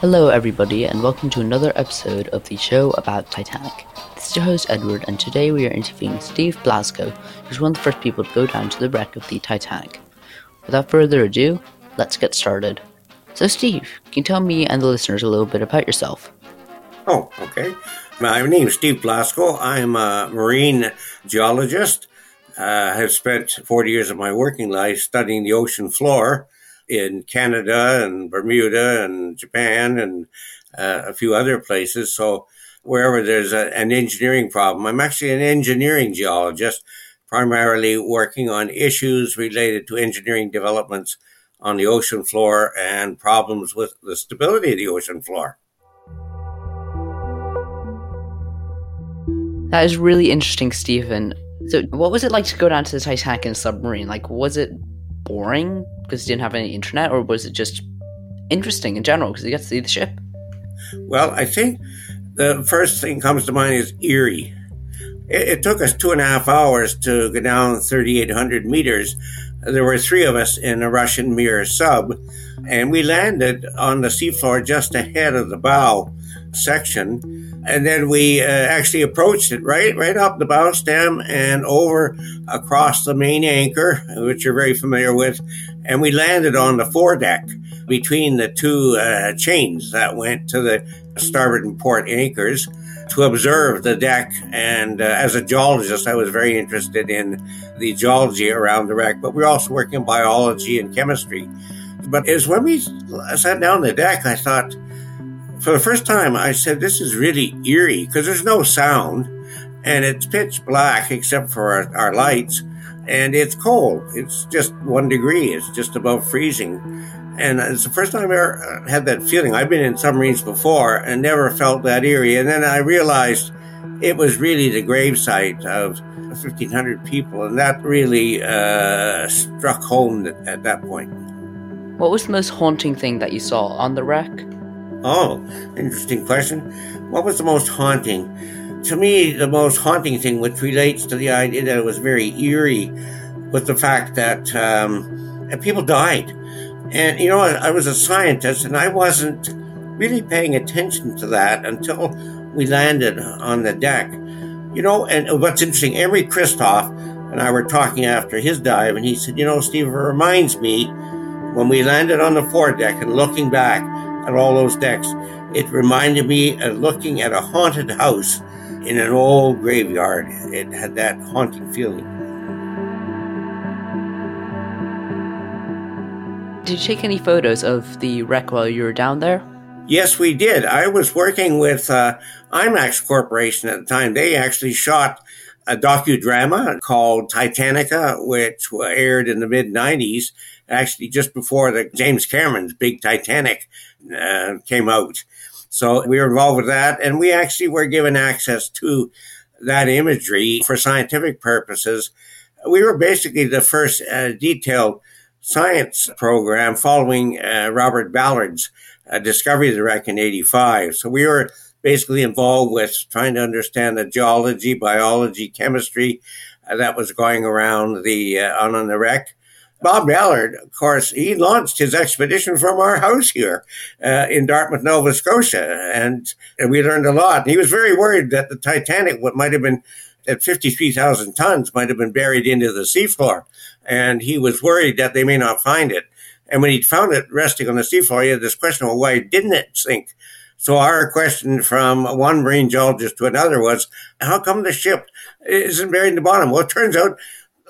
Hello, everybody, and welcome to another episode of the show about Titanic. This is your host, Edward, and today we are interviewing Steve Blasco, who's one of the first people to go down to the wreck of the Titanic. Without further ado, let's get started. So, Steve, can you tell me and the listeners a little bit about yourself? Oh, okay. My name is Steve Blasco. I'm a marine geologist. Uh, have spent 40 years of my working life studying the ocean floor in Canada and Bermuda and Japan and uh, a few other places. So wherever there's a, an engineering problem, I'm actually an engineering geologist, primarily working on issues related to engineering developments on the ocean floor and problems with the stability of the ocean floor. That is really interesting, Stephen. So, what was it like to go down to the Titanic in a submarine? Like, was it boring because you didn't have any internet, or was it just interesting in general because you got to see the ship? Well, I think the first thing comes to mind is eerie. It, it took us two and a half hours to go down 3,800 meters. There were three of us in a Russian Mir sub, and we landed on the seafloor just ahead of the bow section and then we uh, actually approached it right right up the bow stem and over across the main anchor which you're very familiar with and we landed on the foredeck between the two uh, chains that went to the starboard and port anchors to observe the deck. And uh, as a geologist i was very interested in the geology around the wreck but we are also working in biology and chemistry. But was when we sat down on the deck i thought for the first time, I said, This is really eerie because there's no sound and it's pitch black except for our, our, lights and it's cold. It's just one degree, it's just above freezing. And it's the first time I ever uh, had that feeling. I've been in submarines before and never felt that eerie. And then I realized it was really the gravesite of 1,500 people, and that really uh, struck home at, at that point. What was the most haunting thing that you saw on the wreck? Oh, interesting question. What was the most haunting? To me, the most haunting thing, which relates to the idea that it was very eerie, was the fact that um, people died. And, you know, I, I was a scientist and I wasn't really paying attention to that until we landed on the deck. You know, and what's interesting, Emory Kristof and I were talking after his dive, and he said, You know, Steve, it reminds me when we landed on the foredeck and looking back, at all those decks. It reminded me of looking at a haunted house in an old graveyard. It had that haunting feeling. Did you take any photos of the wreck while you were down there? Yes, we did. I was working with uh, IMAX Corporation at the time. They actually shot a docudrama called Titanica, which aired in the mid 90s, actually just before the James Cameron's big Titanic uh, came out. So we were involved with that, and we actually were given access to that imagery for scientific purposes. We were basically the first uh, detailed science program following uh, Robert Ballard's uh, discovery of the wreck in 85. So we were basically involved with trying to understand the geology, biology, chemistry uh, that was going around the uh, on, the wreck. Bob Ballard, of course, he launched his expedition from our house here uh, in Dartmouth, Nova Scotia, and, and, we learned a lot. He was very worried that the Titanic, what might have been at 53,000 tons, might have been buried into the seafloor, and he was worried that they may not find it. And when he found it resting on the seafloor, he had this question: Well, why didn't it sink? So our question from one marine geologist to another was, "How come the ship isn't buried in the bottom?" Well, it turns out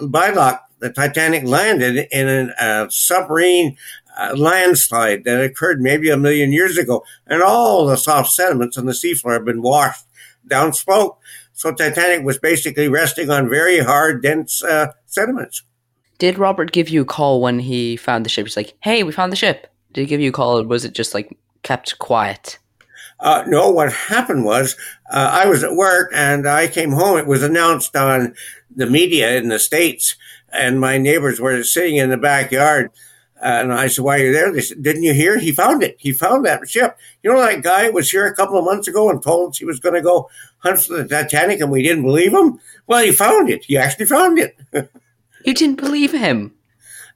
Bylot the Titanic landed in a submarine uh, landslide that occurred maybe a million years ago, and all the soft sediments on the seafloor have been washed downslope. So Titanic was basically resting on very hard, dense uh, sediments. Did Robert give you a call when he found the ship? He's like, "Hey, we found the ship." Did he give you a call, or was it just like kept quiet? Uh, no, what happened was uh, I was at work and I came home. It was announced on the media in the States and my neighbors were sitting in the backyard. and I said, why are you there? They said, didn't you hear? He found it. He found that ship. You know, that guy was here a couple of months ago and told us he was going to go hunt for the Titanic and we didn't believe him. Well, he found it. He actually found it. you didn't believe him?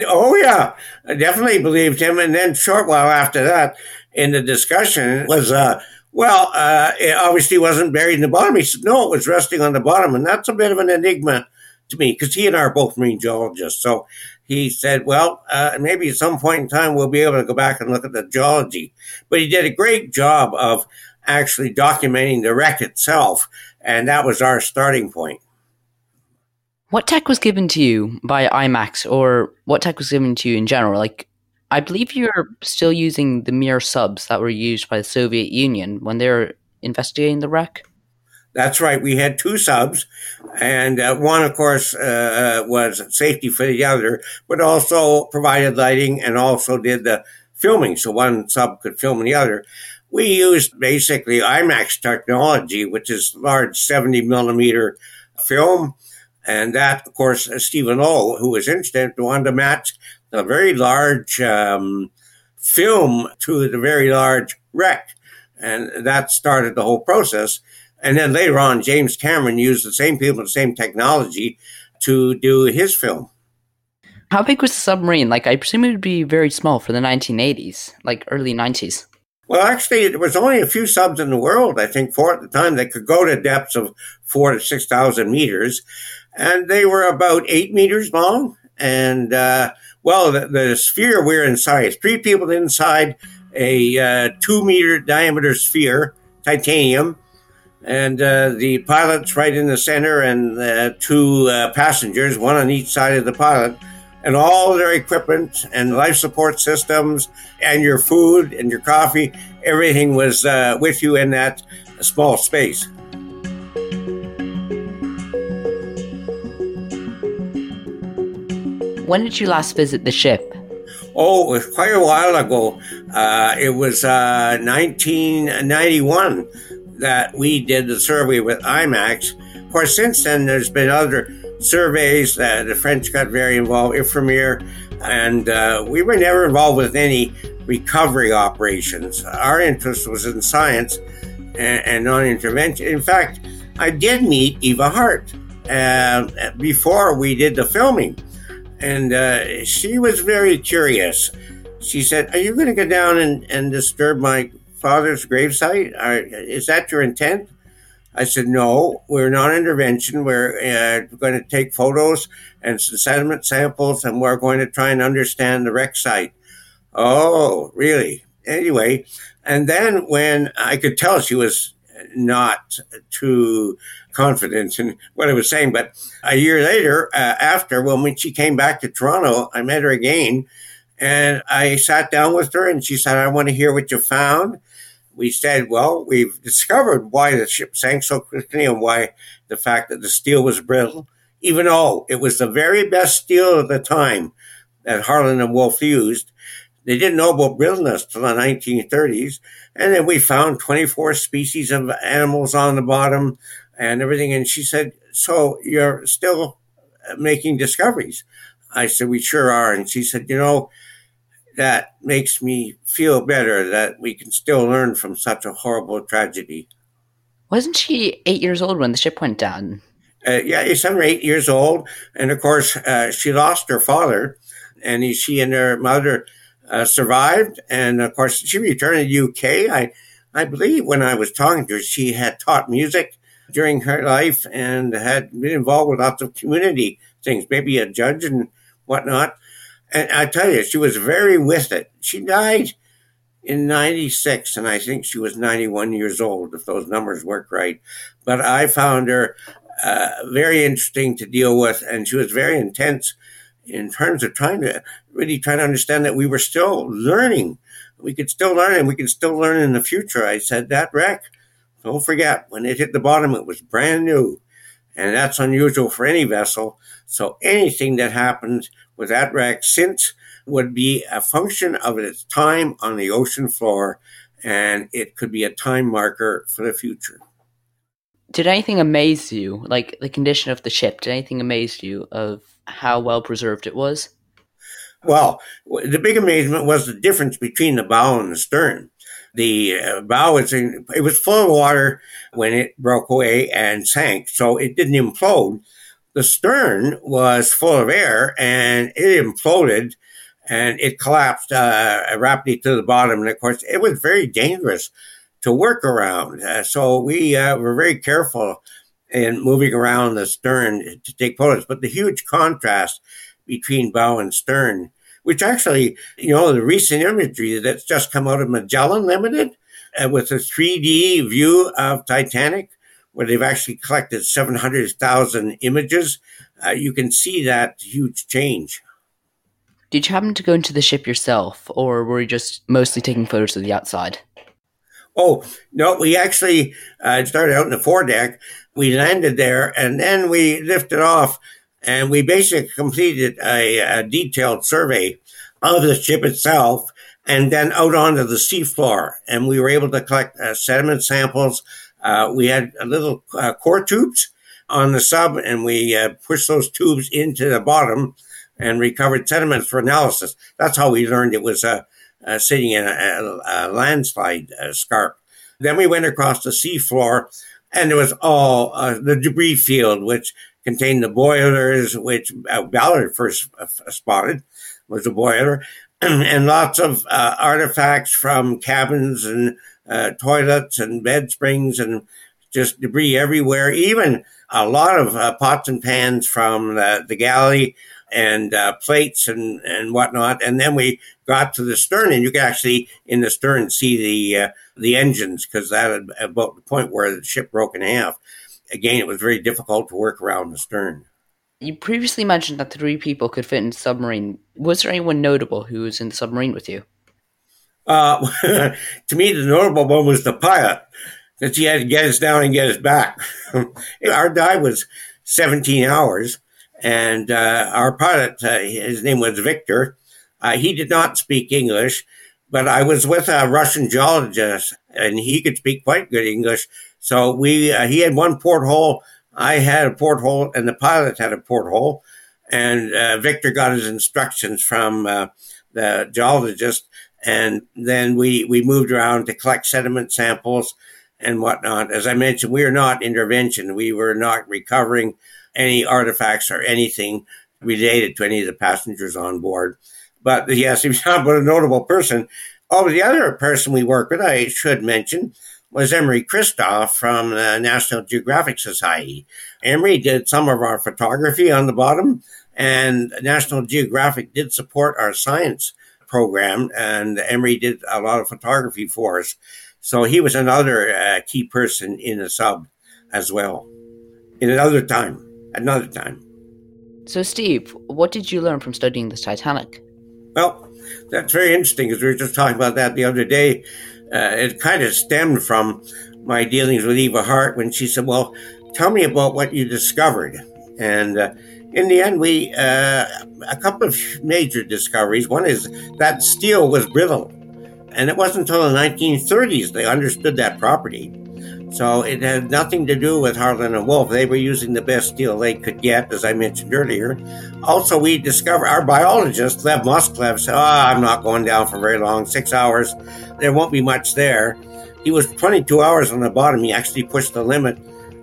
Oh, yeah. I definitely believed him. And then, short while after that, in the discussion, was, uh, well, uh, it obviously wasn't buried in the bottom. He said, no, it was resting on the bottom. And that's a bit of an enigma to me because he and I are both marine geologists. So he said, well, uh, maybe at some point in time we'll be able to go back and look at the geology. But he did a great job of actually documenting the wreck itself. And that was our starting point. What tech was given to you by IMAX, or what tech was given to you in general? Like, I believe you're still using the Mir subs that were used by the Soviet Union when they were investigating the wreck. That's right. We had two subs, and uh, one, of course, uh, was safety for the other, but also provided lighting and also did the filming. So one sub could film the other. We used basically IMAX technology, which is large 70 millimeter film. And that, of course, Stephen Low, who was interested, wanted to match the very large um, film to the very large wreck. And that started the whole process. And then later on, James Cameron used the same people, the same technology to do his film. How big was the submarine? Like, I presume it would be very small for the 1980s, like early 90s. Well, actually, there was only a few subs in the world, I think, four at the time that could go to depths of four to 6,000 meters. And they were about eight meters long. And, uh, well, the, the, sphere we're inside, three people inside a uh, two meter diameter sphere, titanium and uh, the pilot's right in the center, and uh, two uh, passengers, one on each side of the pilot, and all their equipment and life support systems, and your food and your coffee, everything was uh, with you in that small space. When did you last visit the ship? Oh, it was quite a while ago. Uh, it was 1991 uh, that we did the survey with IMAX. Of course, since then, there's been other surveys. Uh, the French got very involved, Ifremer, and uh, we were never involved with any recovery operations. Our interest was in science and, and non intervention. In fact, I did meet Eva Hart uh, before we did the filming, and uh, she was very curious. She said, Are you going to go down and, and disturb my father's gravesite? Is that your intent? I said, no, we're not intervention. We're uh, going to take photos and some sediment samples, and we're going to try and understand the wreck site. Oh, really? Anyway, and then when I could tell she was not too confident in what I was saying, but a year later, uh, after, well, when she came back to Toronto, I met her again, and I sat down with her, and she said, "I want to hear what you found." we said, well, we've discovered why the ship sank so quickly and why the fact that the steel was brittle, even though it was the very best steel of the time that Harland and Wolff used. They didn't know about brittleness till the 1930s. And then we found 24 species of animals on the bottom and everything. And she said, so you're still making discoveries. I said, we sure are. And she said, you know, that makes me feel better that we can still learn from such a horrible tragedy. Wasn't she eight years old when the ship went down? Uh, yeah, seven or eight years old. And of course, uh, she lost her father, and he, she and her mother uh, survived. And of course, she returned to the UK. I, I believe when I was talking to her, she had taught music during her life and had been involved with lots of community things, maybe a judge and whatnot. And I tell you, she was very with it. She died in 96, and I think she was 91 years old, if those numbers work right. But I found her uh, very interesting to deal with, and she was very intense in terms of trying to really try to understand that we were still learning. We could still learn, and we could still learn in the future. I said, that wreck, don't forget, when it hit the bottom, it was brand new. And that's unusual for any vessel. So anything that happens with that wreck since would be a function of its time on the ocean floor, and it could be a time marker for the future. Did anything amaze you, like the condition of the ship? Did anything amaze you of how well preserved it was? Well, the big amazement was the difference between the bow and the stern. The bow was in, it was full of water when it broke away and sank, so it didn't implode the stern was full of air and it imploded and it collapsed uh, rapidly to the bottom. And of course, it was very dangerous to work around. Uh, so we uh, were very careful in moving around the stern to take photos. But the huge contrast between bow and stern, which actually, you know, the recent imagery that's just come out of Magellan Limited uh, with a 3D view of Titanic, where they've actually collected 700,000 images, uh, you can see that huge change. Did you happen to go into the ship yourself, or were you just mostly taking photos of the outside? Oh, no, we actually uh, started out in the foredeck. We landed there and then we lifted off and we basically completed a, a detailed survey of the ship itself and then out onto the seafloor. And we were able to collect uh, sediment samples. Uh, we had little uh, core tubes on the sub and we uh, pushed those tubes into the bottom and recovered sediments for analysis. That's how we learned it was a uh, sitting in a, a, landslide uh, scarp. Then we went across the seafloor, and there was all uh, the debris field, which contained the boilers, which uh, Ballard first uh, spotted was a boiler, and lots of uh, artifacts from cabins and toilets and bed springs and just debris everywhere. Even a lot of pots and pans from the, the galley and uh, plates and, and whatnot. And then we got to the stern, and you could actually in the stern see the uh, the engines because that about the point where the ship broke in half. Again, it was very difficult to work around the stern. You previously mentioned that three people could fit in the submarine. Was there anyone notable who was in the submarine with you? Uh, to me, the notable one was the pilot, because he had to get us down and get us back. Our dive was 17 hours and uh, our pilot, uh, his name was Victor. Uh, he did not speak English, but I was with a Russian geologist, and he could speak quite good English. So we, uh, he had one porthole, I had a porthole, and the pilot had a porthole. And uh, Victor got his instructions from uh, the geologist, and then we we moved around to collect sediment samples and whatnot. As I mentioned, we were not intervention; we were not recovering any artifacts or anything related to any of the passengers on board. But yes, he was not but a notable person. Oh, the other person we worked with, I should mention, was Emory Kristof from the National Geographic Society. Emory did some of our photography on the bottom, and National Geographic did support our science program, and Emory did a lot of photography for us. So he was another uh, key person in the sub as well, in another time another time. So, Steve, what did you learn from studying the Titanic? Well, that's very interesting because we were just talking about that the other day. Uh, it kind of stemmed from my dealings with Eva Hart when she said, Well, tell me about what you discovered. And uh, in the end, we, uh, a couple of major discoveries. One is that steel was brittle. And it wasn't until the 1930s they understood that property. So it had nothing to do with Harland and Wolff. They were using the best steel they could get, as I mentioned earlier. Also, we discovered our biologist, Lev Moskalev, said, Oh, I'm not going down for very long, six hours. There won't be much there. He was 22 hours on the bottom. He actually pushed the limit.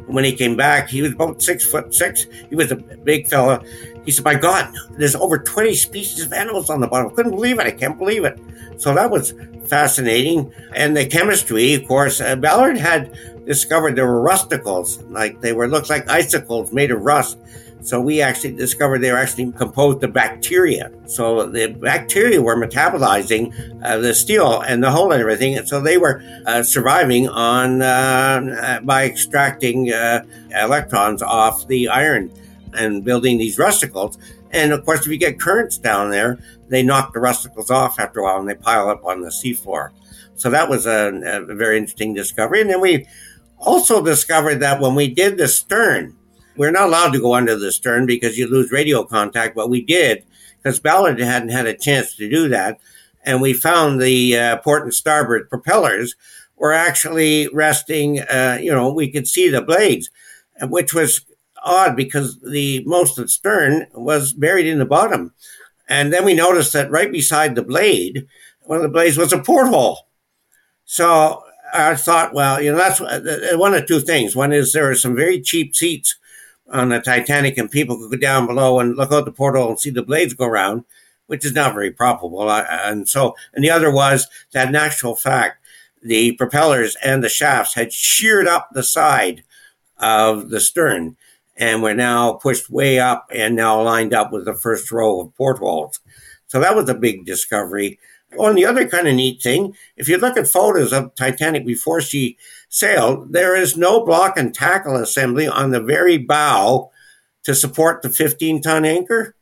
When he came back, he was about six foot six. He was a big fella. He said, My God, there's over 20 species of animals on the bottom. I couldn't believe it. I can't believe it. So that was fascinating. And the chemistry, of course, uh, Ballard had discovered there were rusticles, like they were looked like icicles made of rust. So we actually discovered they were actually composed of bacteria. So the bacteria were metabolizing uh, the steel and the hull and everything. And so they were uh, surviving on uh, by extracting uh, electrons off the iron and building these rusticles. And of course, if you get currents down there, they knock the rusticles off after a while and they pile up on the seafloor. So that was a, a very interesting discovery. And then we also discovered that when we did the stern, we're not allowed to go under the stern because you lose radio contact, but we did because Ballard hadn't had a chance to do that. And we found the uh, port and starboard propellers were actually resting, uh, you know, we could see the blades, which was odd because the most of stern was buried in the bottom. And then we noticed that right beside the blade, one of the blades was a porthole. So I thought, well, you know, that's uh, one of two things. One is there are some very cheap seats on the Titanic and people could go down below and look out the porthole and see the blades go around, which is not very probable. And so, and the other was that in actual fact, the propellers and the shafts had sheared up the side of the stern and were now pushed way up and now lined up with the first row of portholes. So that was a big discovery. On the other kind of neat thing, if you look at photos of Titanic before she sailed, there is no block and tackle assembly on the very bow to support the 15 ton anchor.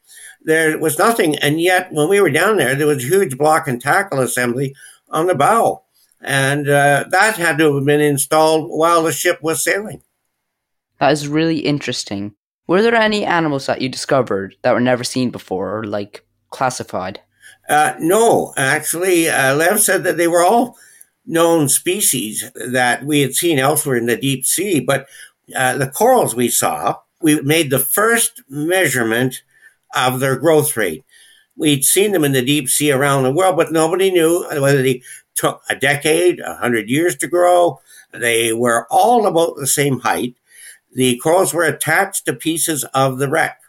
There was nothing. And yet, when we were down there, there was a huge block and tackle assembly on the bow. And uh, that had to have been installed while the ship was sailing. That is really interesting. Were there any animals that you discovered that were never seen before or like classified? Uh, no, actually, uh, Lev said that they were all known species that we had seen elsewhere in the deep sea, but uh, the corals we saw, we made the first measurement of their growth rate. We'd seen them in the deep sea around the world, but nobody knew whether they took a decade, a hundred years to grow. They were all about the same height. The corals were attached to pieces of the wreck.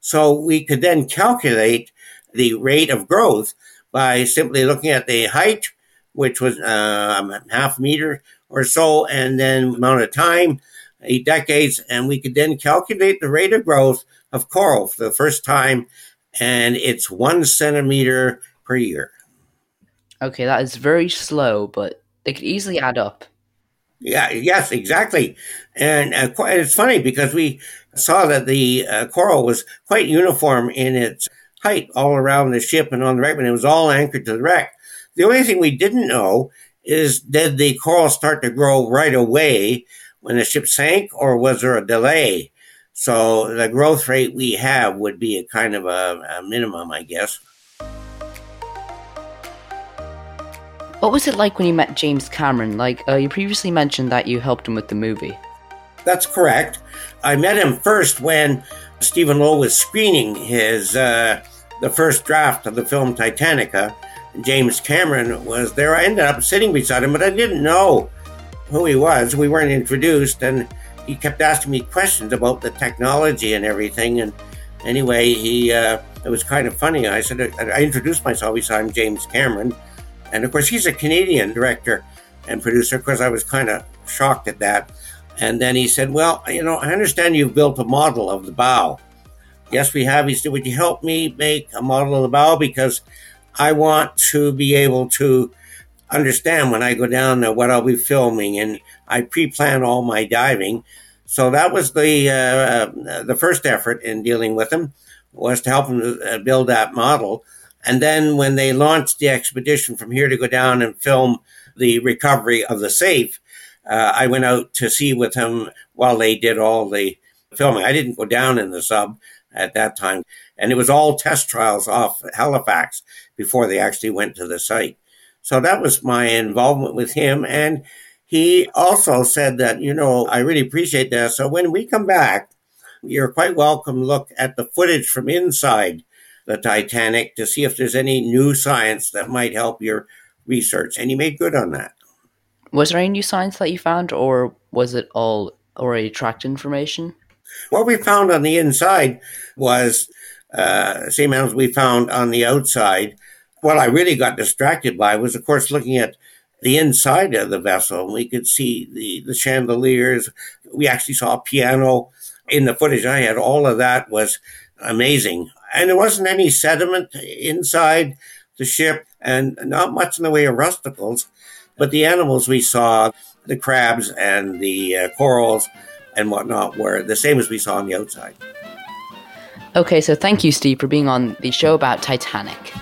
So we could then calculate the rate of growth by simply looking at the height, which was uh, half meter or so, and then amount of time, eight decades, and we could then calculate the rate of growth of coral for the first time, and it's one centimeter per year. Okay, that is very slow, but they could easily add up. Yeah, yes, exactly. And uh, it's funny because we saw that the uh, coral was quite uniform in its height all around the ship and on the wreck, and it was all anchored to the wreck. The only thing we didn't know is did the coral start to grow right away when the ship sank, or was there a delay? So the growth rate we have would be a kind of a, a minimum, I guess. What was it like when you met James Cameron? Like, uh, you previously mentioned that you helped him with the movie. That's correct. I met him first when Stephen Low was screening his uh, the first draft of the film Titanica. James Cameron was there. I ended up sitting beside him, but I didn't know who he was. We weren't introduced, and he kept asking me questions about the technology and everything. And anyway, he uh, it was kind of funny. I said I introduced myself. He said I'm James Cameron, and of course he's a Canadian director and producer. Of course, I was kind of shocked at that. And then he said, Well, you know, I understand you've built a model of the bow. Yes, we have. He said, Would you help me make a model of the bow? Because I want to be able to understand when I go down there what I'll be filming. And I pre plan all my diving. So that was the, uh, the first effort in dealing with him was to help him uh, build that model. And then when they launched the expedition from here to go down and film the recovery of the safe, uh, I went out to sea with him while they did all the filming. I didn't go down in the sub at that time. And it was all test trials off Halifax before they actually went to the site. So that was my involvement with him. And he also said that, you know, I really appreciate that. So when we come back, you're quite welcome to look at the footage from inside the Titanic to see if there's any new science that might help your research. And he made good on that. Was there any new science that you found, or was it all already tracked information? What we found on the inside was uh, same as we found on the outside. What I really got distracted by was, of course, looking at the inside of the vessel. We could see the, the chandeliers. We actually saw a piano in the footage I had. All of that was amazing. And there wasn't any sediment inside the ship and not much in the way of rusticles. But the animals we saw, the crabs and the uh, corals and whatnot, were the same as we saw on the outside. Okay, so thank you, Steve, for being on the show about Titanic.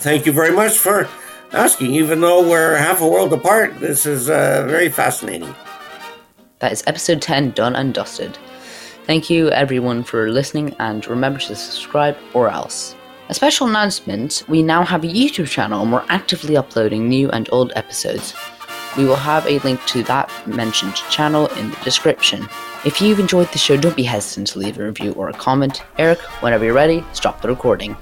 Thank you very much for asking. Even though we're half a world apart, this is uh, very fascinating. That is episode 10 done and dusted. Thank you, everyone, for listening, and remember to subscribe or else. A special announcement we now have a YouTube channel and we're actively uploading new and old episodes. We will have a link to that mentioned channel in the description. If you've enjoyed the show, don't be hesitant to leave a review or a comment. Eric, whenever you're ready, stop the recording.